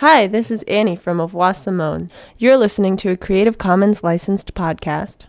Hi, this is Annie from Of Simone. You're listening to a Creative Commons licensed podcast.